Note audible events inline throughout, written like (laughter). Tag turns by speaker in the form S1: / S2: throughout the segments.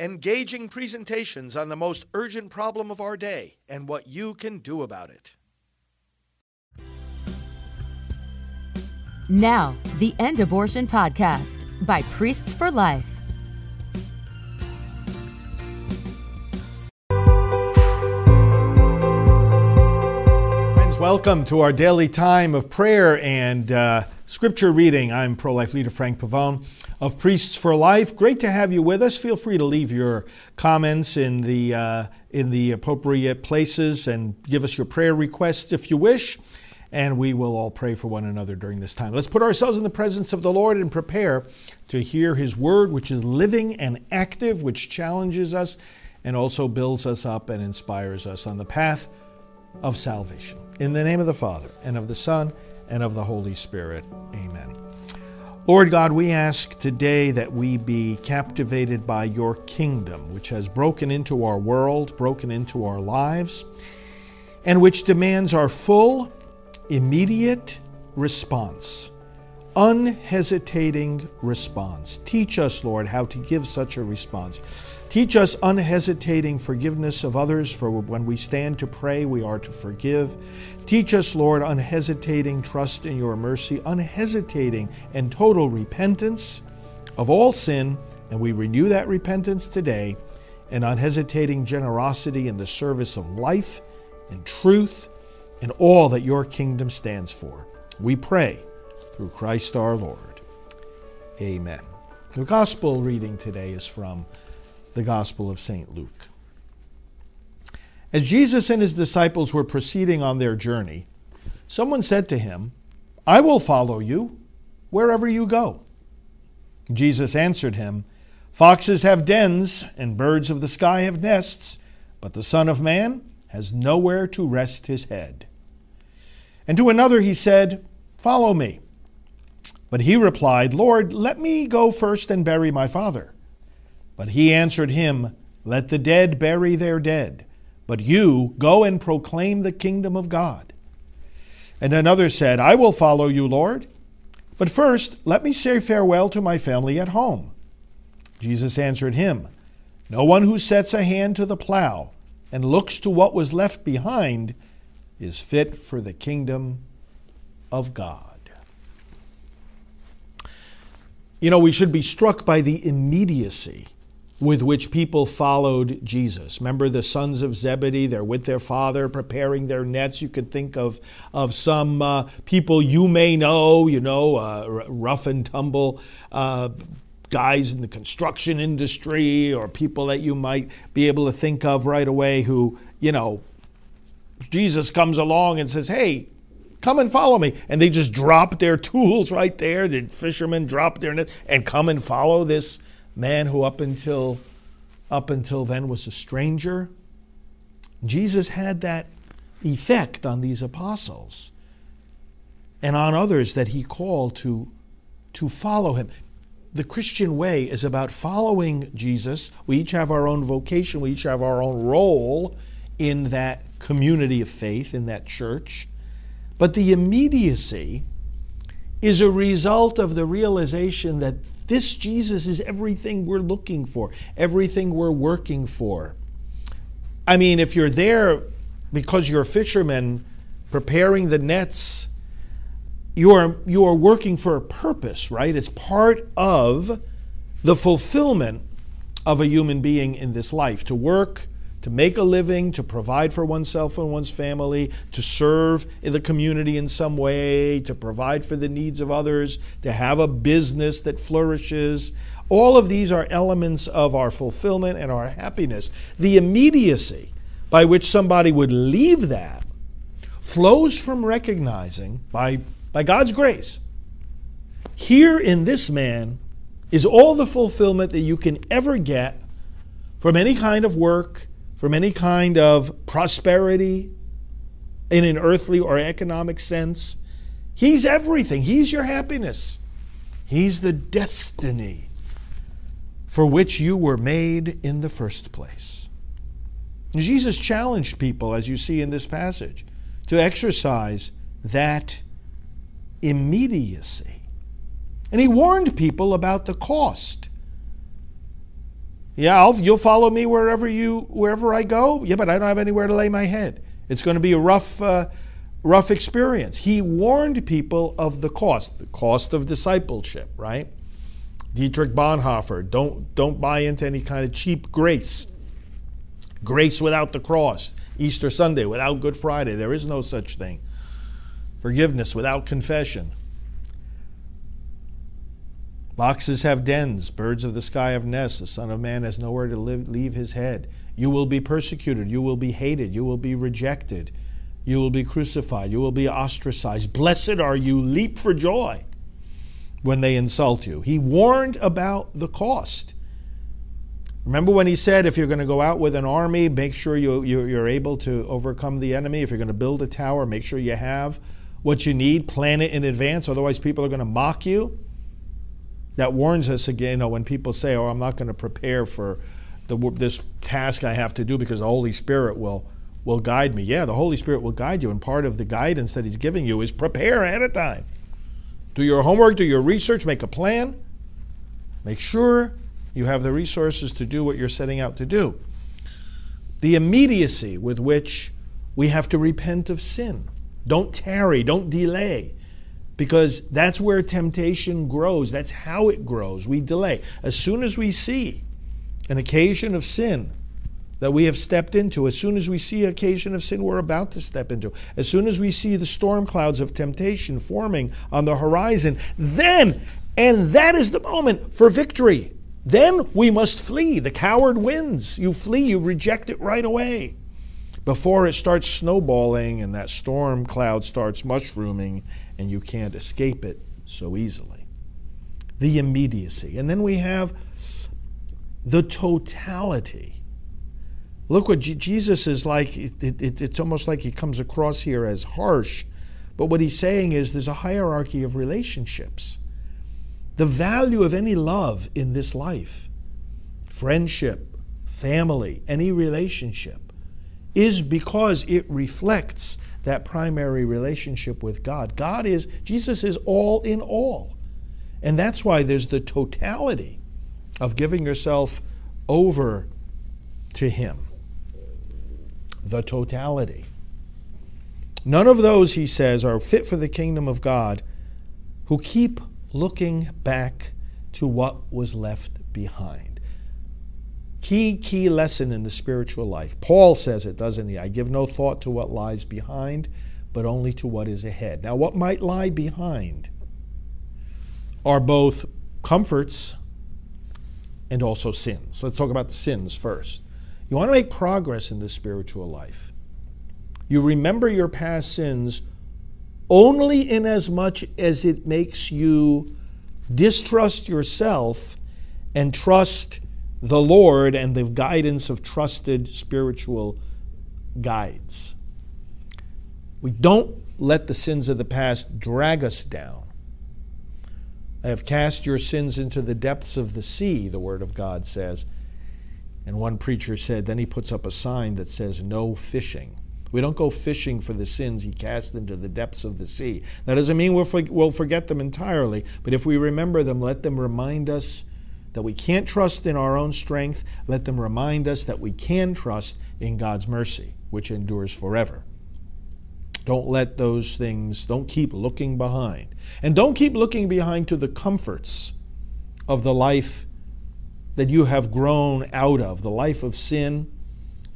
S1: engaging presentations on the most urgent problem of our day and what you can do about it.
S2: Now, the End Abortion Podcast by Priests for Life.
S1: Friends, welcome to our daily time of prayer and uh, scripture reading. I'm pro life leader Frank Pavone of Priests for Life. Great to have you with us. Feel free to leave your comments in the uh, in the appropriate places and give us your prayer requests if you wish. And we will all pray for one another during this time. Let's put ourselves in the presence of the Lord and prepare to hear His word, which is living and active, which challenges us and also builds us up and inspires us on the path of salvation. In the name of the Father, and of the Son, and of the Holy Spirit. Amen. Lord God, we ask today that we be captivated by your kingdom, which has broken into our world, broken into our lives, and which demands our full, immediate response, unhesitating response. Teach us, Lord, how to give such a response. Teach us unhesitating forgiveness of others, for when we stand to pray, we are to forgive. Teach us, Lord, unhesitating trust in your mercy, unhesitating and total repentance of all sin, and we renew that repentance today, and unhesitating generosity in the service of life and truth and all that your kingdom stands for. We pray through Christ our Lord. Amen. The gospel reading today is from the Gospel of St. Luke. As Jesus and his disciples were proceeding on their journey, someone said to him, I will follow you wherever you go. Jesus answered him, Foxes have dens, and birds of the sky have nests, but the Son of Man has nowhere to rest his head. And to another he said, Follow me. But he replied, Lord, let me go first and bury my father. But he answered him, Let the dead bury their dead. But you go and proclaim the kingdom of God. And another said, I will follow you, Lord. But first, let me say farewell to my family at home. Jesus answered him, No one who sets a hand to the plow and looks to what was left behind is fit for the kingdom of God. You know, we should be struck by the immediacy with which people followed Jesus. Remember the sons of Zebedee? They're with their father preparing their nets. You could think of, of some uh, people you may know, you know, uh, rough and tumble uh, guys in the construction industry or people that you might be able to think of right away who, you know, Jesus comes along and says, hey, come and follow me. And they just drop their tools right there. The fishermen drop their nets and come and follow this man who up until up until then was a stranger. Jesus had that effect on these apostles and on others that he called to, to follow him. The Christian way is about following Jesus. We each have our own vocation, we each have our own role in that community of faith, in that church. But the immediacy is a result of the realization that this Jesus is everything we're looking for, everything we're working for. I mean, if you're there because you're a fisherman preparing the nets, you are, you are working for a purpose, right? It's part of the fulfillment of a human being in this life to work to make a living, to provide for oneself and one's family, to serve in the community in some way, to provide for the needs of others, to have a business that flourishes. All of these are elements of our fulfillment and our happiness. The immediacy by which somebody would leave that flows from recognizing, by, by God's grace, here in this man is all the fulfillment that you can ever get from any kind of work, from any kind of prosperity in an earthly or economic sense. He's everything. He's your happiness. He's the destiny for which you were made in the first place. Jesus challenged people, as you see in this passage, to exercise that immediacy. And he warned people about the cost Yeah, I'll, you'll follow me wherever you wherever I go. Yeah, but I don't have anywhere to lay my head. It's going to be a rough, uh, rough experience. He warned people of the cost, the cost of discipleship, right? Dietrich Bonhoeffer, don't don't buy into any kind of cheap grace. Grace without the cross. Easter Sunday without Good Friday. There is no such thing. Forgiveness without confession. Foxes have dens, birds of the sky have nests, the Son of Man has nowhere to live, leave his head. You will be persecuted, you will be hated, you will be rejected, you will be crucified, you will be ostracized. Blessed are you, leap for joy when they insult you. He warned about the cost. Remember when he said, if you're going to go out with an army, make sure you, you, are able to overcome the enemy. If you're going to build a tower, make sure you have what you need, plan it in advance, otherwise, people are going to mock you that warns us again. You know, when people say, "Oh, I'm not going to prepare for the, this task I have to do because the Holy Spirit will will guide me." Yeah, the Holy Spirit will guide you, and part of the guidance that He's giving you is prepare ahead of time. Do your homework, do your research, make a plan. Make sure you have the resources to do what you're setting out to do. The immediacy with which we have to repent of sin. Don't tarry, don't delay because that's where temptation grows. That's how it grows. We delay. As soon as we see an occasion of sin that we have stepped into, as soon as we see occasion of sin we're about to step into, as soon as we see the storm clouds of temptation forming on the horizon, then, and that is the moment for victory. Then we must flee. The coward wins. You flee, you reject it right away before it starts snowballing and that storm cloud starts mushrooming and you can't escape it so easily. The immediacy. And then we have the totality. Look what Jesus is like. It, it, it's almost like he comes across here as harsh, but what he's saying is there's a hierarchy of relationships. The value of any love in this life, friendship, family, any relationship, is because it reflects that primary relationship with God. God is, Jesus is all in all. And that's why there's the totality of giving yourself over to Him. The totality. None of those, he says, are fit for the kingdom of God who keep looking back to what was left behind. Key, key lesson in the spiritual life. Paul says it, doesn't he? I give no thought to what lies behind, but only to what is ahead. Now, what might lie behind are both comforts and also sins. Let's talk about the sins first. You want to make progress in the spiritual life. You remember your past sins only in as much as it makes you distrust yourself and trust the Lord and the guidance of trusted spiritual guides. We don't let the sins of the past drag us down. I have cast your sins into the depths of the sea, the Word of God says. And one preacher said, then he puts up a sign that says, no fishing. We don't go fishing for the sins he cast into the depths of the sea. That doesn't mean we'll, forget them entirely, but if we remember them, let them remind us that we can't trust in our own strength, let them remind us that we can trust in God's mercy, which endures forever. Don't let those things, don't keep looking behind. And don't keep looking behind to the comforts of the life that you have grown out of, the life of sin,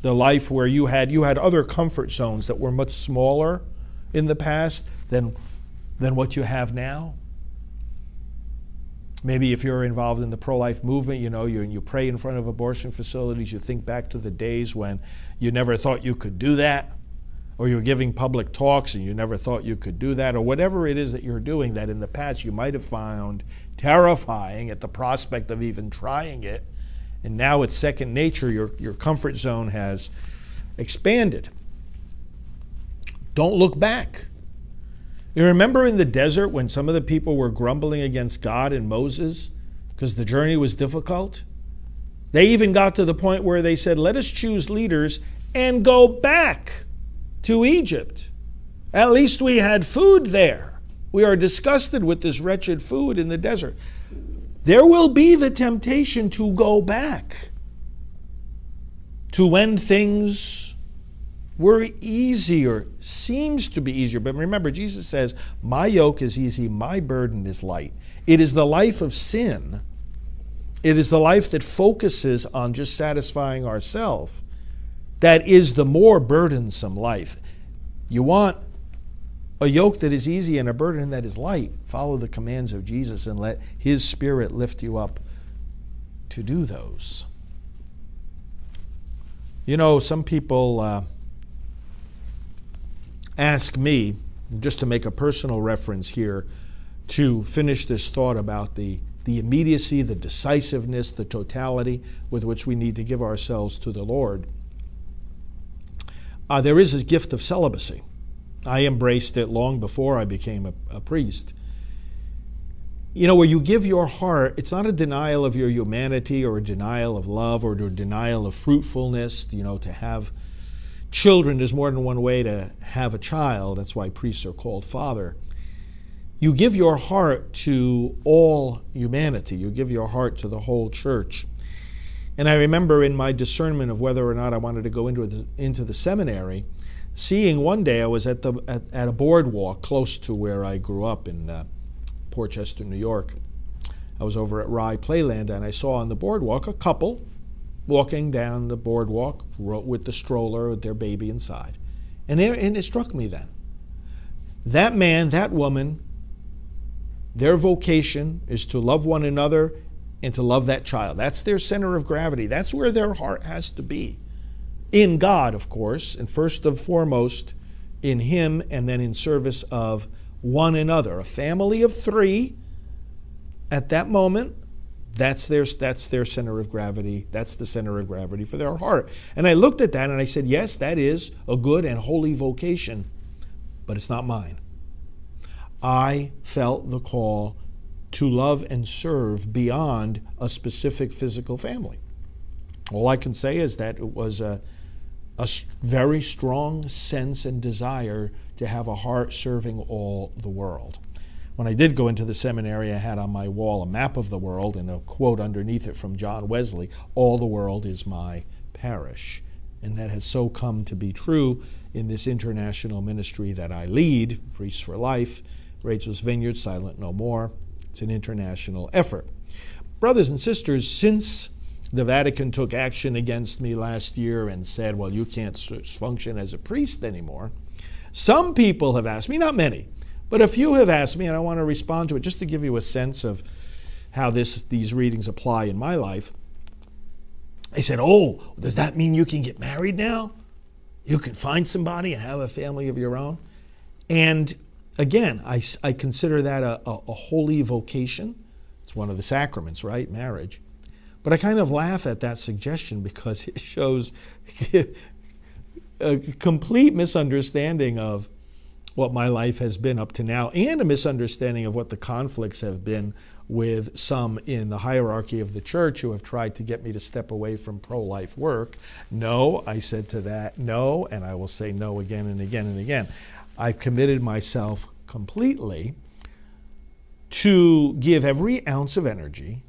S1: the life where you had you had other comfort zones that were much smaller in the past than than what you have now. Maybe if you're involved in the pro life movement, you know, you, you pray in front of abortion facilities, you think back to the days when you never thought you could do that, or you're giving public talks and you never thought you could do that, or whatever it is that you're doing that in the past you might have found terrifying at the prospect of even trying it. And now it's second nature, your, your comfort zone has expanded. Don't look back. You remember in the desert when some of the people were grumbling against God and Moses because the journey was difficult? They even got to the point where they said, Let us choose leaders and go back to Egypt. At least we had food there. We are disgusted with this wretched food in the desert. There will be the temptation to go back. to when things were easier, seems to be easier. But remember, Jesus says, My yoke is easy, my burden is light. It is the life of sin. It is the life that focuses on just satisfying ourselves that is the more burdensome life. You want a yoke that is easy and a burden that is light. Follow the commands of Jesus and let His Spirit lift you up to do those. You know, some people uh, ask me, just to make a personal reference here, to finish this thought about the, the immediacy, the decisiveness, the totality with which we need to give ourselves to the Lord. Uh, there is a gift of celibacy. I embraced it long before I became a, a priest. You know, where you give your heart, it's not a denial of your humanity or a denial of love or a denial of fruitfulness. You know, to have children, there's more than one way to have a child. That's why priests are called father. You give your heart to all humanity, you give your heart to the whole church. And I remember in my discernment of whether or not I wanted to go into the, into the seminary, seeing one day I was at, the, at, at a boardwalk close to where I grew up in uh, Port Chester, New York. I was over at Rye Playland and I saw on the boardwalk a couple walking down the boardwalk with the stroller with their baby inside. And, there, and it struck me then. That man, that woman, their vocation is to love one another and to love that child. That's their center of gravity. That's where their heart has to be. In God, of course, and first and foremost in Him, and then in service of one another. A family of three at that moment, that's their, that's their center of gravity. That's the center of gravity for their heart. And I looked at that and I said, yes, that is a good and holy vocation, but it's not mine. I felt the call to love and serve beyond a specific physical family. All I can say is that it was a, a very strong sense and desire to have a heart serving all the world. When I did go into the seminary, I had on my wall a map of the world and a quote underneath it from John Wesley All the world is my parish. And that has so come to be true in this international ministry that I lead, Priests for Life, Rachel's Vineyard, Silent No More, it's an international effort. Brothers and sisters, since the Vatican took action against me last year and said, well, you can't function as a priest anymore, some people have asked me, not many, but a few have asked me, and I want to respond to it just to give you a sense of how this, these readings apply in my life. They said, Oh, does that mean you can get married now? You can find somebody and have a family of your own? And again, I, I consider that a, a, a holy vocation. It's one of the sacraments, right? Marriage. But I kind of laugh at that suggestion because (laughs) it shows (laughs) a complete misunderstanding of what my life has been up to now and a misunderstanding of what the conflicts have been with some in the hierarchy of the church who have tried to get me to step away from pro life work. No, I said to that, no, and I will say no again and again and again. I've committed myself completely to give every ounce of energy,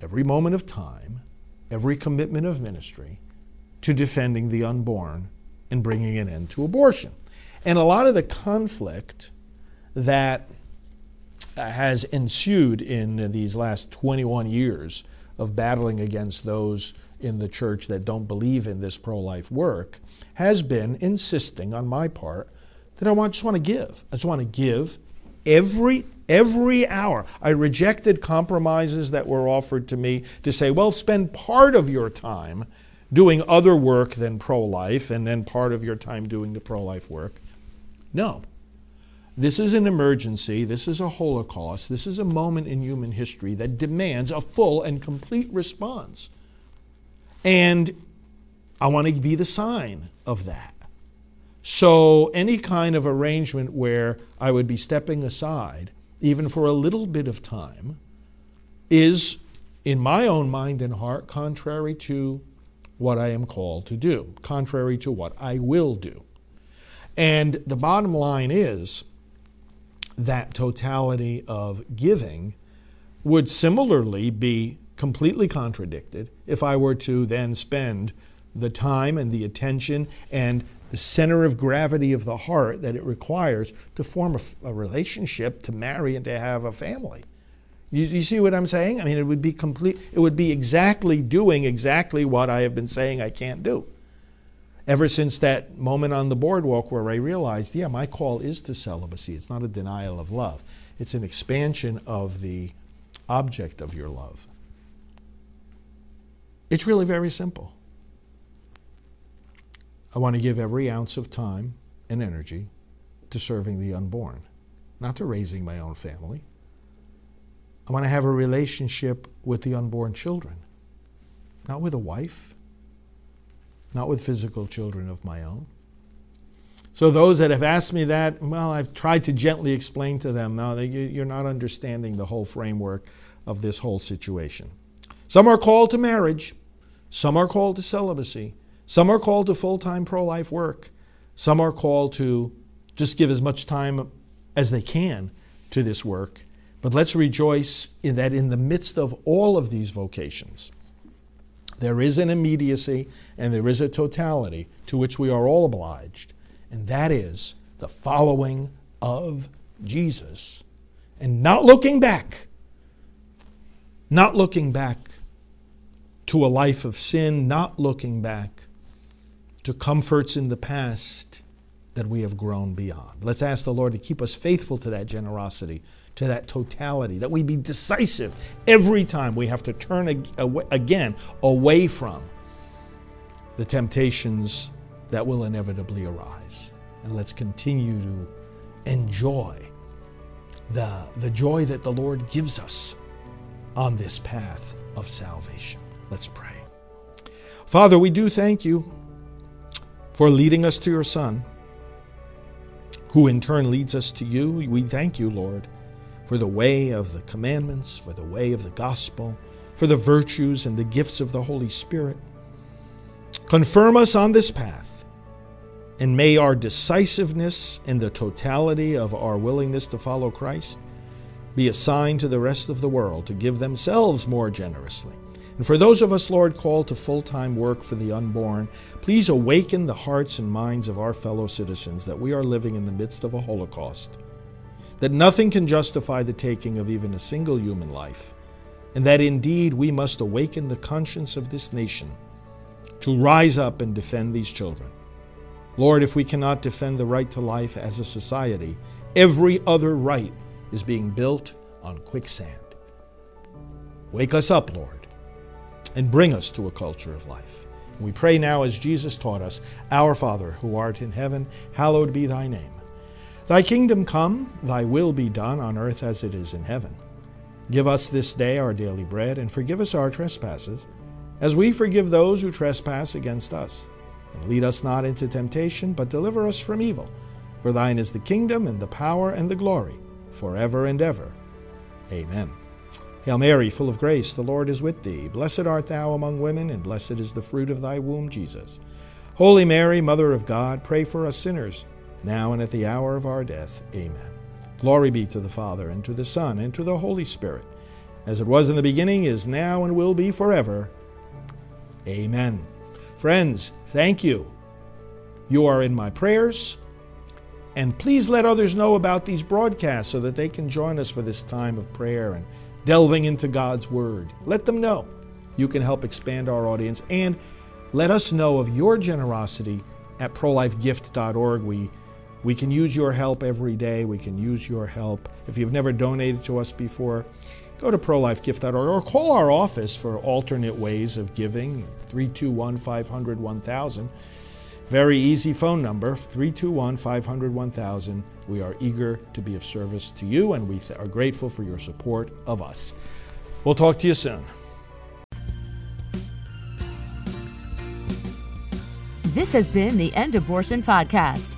S1: every moment of time, every commitment of ministry to defending the unborn and bringing an end to abortion. And a lot of the conflict that uh, has ensued in these last 21 years of battling against those in the church that don't believe in this pro life work has been insisting on my part that I just want to give. I just want to give every every hour. I rejected compromises that were offered to me to say, well, spend part of your time doing other work than pro life and then part of your time doing the pro life work. No. This is an emergency. This is a Holocaust. This is a moment in human history that demands a full and complete response. And I want to be the sign of that. So, any kind of arrangement where I would be stepping aside, even for a little bit of time, is, in my own mind and heart, contrary to what I am called to do, contrary to what I will do. And the bottom line is that totality of giving would similarly be completely contradicted if I were to then spend the time and the attention and the center of gravity of the heart that it requires to form a, a relationship, to marry, and to have a family. You, you, see what I'm saying? I mean, it would be complete. It would be exactly doing exactly what I have been saying I can't do. Ever since that moment on the boardwalk where I realized, yeah, my call is to celibacy. It's not a denial of love. It's an expansion of the object of your love. It's really very simple. I want to give every ounce of time and energy to serving the unborn, not to raising my own family. I want to have a relationship with the unborn children, not with a wife, not with physical children of my own. So, those that have asked me that, well, I've tried to gently explain to them, no, you're not understanding the whole framework of this whole situation. Some are called to marriage, some are called to celibacy, some are called to full time pro life work, some are called to just give as much time as they can to this work. But let's rejoice in that in the midst of all of these vocations, there is an immediacy and there is a totality to which we are all obliged and that is the following of Jesus and not looking back. Not looking back to a life of sin, not looking back to comforts in the past that we have grown beyond. Let's ask the Lord to keep us faithful to that generosity, to that totality, that we be decisive every time we have to turn again away from the temptations that will inevitably arise. And let's continue to enjoy the, the joy that the Lord gives us on this path of salvation. Let's pray. Father, we do thank you for leading us to your Son, who in turn leads us to you. We thank you, Lord, for the way of the commandments, for the way of the gospel, for the virtues and the gifts of the Holy Spirit. Confirm us on this path and may our decisiveness and the totality of our willingness to follow Christ be a sign to the rest of the world to give themselves more generously. And for those of us, Lord, called to full time work for the unborn, please awaken the hearts and minds of our fellow citizens that we are living in the midst of a Holocaust, that nothing can justify the taking of even a single human life, and that indeed we must awaken the conscience of this nation to rise up and defend these children. Lord, if we cannot defend the right to life as a society, every other right is being built on quicksand. Wake us up, Lord, and bring us to a culture of life. We pray now as Jesus taught us Our Father, who art in heaven, hallowed be thy name. Thy kingdom come, thy will be done on earth as it is in heaven. Give us this day our daily bread, and forgive us our trespasses, as we forgive those who trespass against us and lead us not into temptation, but deliver us from evil. For thine is the kingdom, and the power, and the glory, forever and ever. Amen. Hail Mary, full of grace, the Lord is with thee. Blessed art thou among women, and blessed is the fruit of thy womb, Jesus. Holy Mary, Mother of God, pray for us sinners, now and at the hour of our death. Amen. Glory be to the Father, and to the Son, and to the Holy Spirit, as it was in the beginning, is now, and will be forever. Amen. Friends, thank you. You are in my prayers. And please let others know about these broadcasts so that they can join us for this time of prayer and delving into God's Word. Let them know. You can help expand our audience and let us know of your generosity at prolifegift.org. We, we can use your help every day. We can use your help. If you've never donated to us before, go to prolifegift.org or call our office for alternate ways of giving 321 500 1000. Very easy phone number 321 500 1000. We are eager to be of service to you and we are grateful for your support of us. We'll talk to you soon.
S2: This has been the End Abortion Podcast.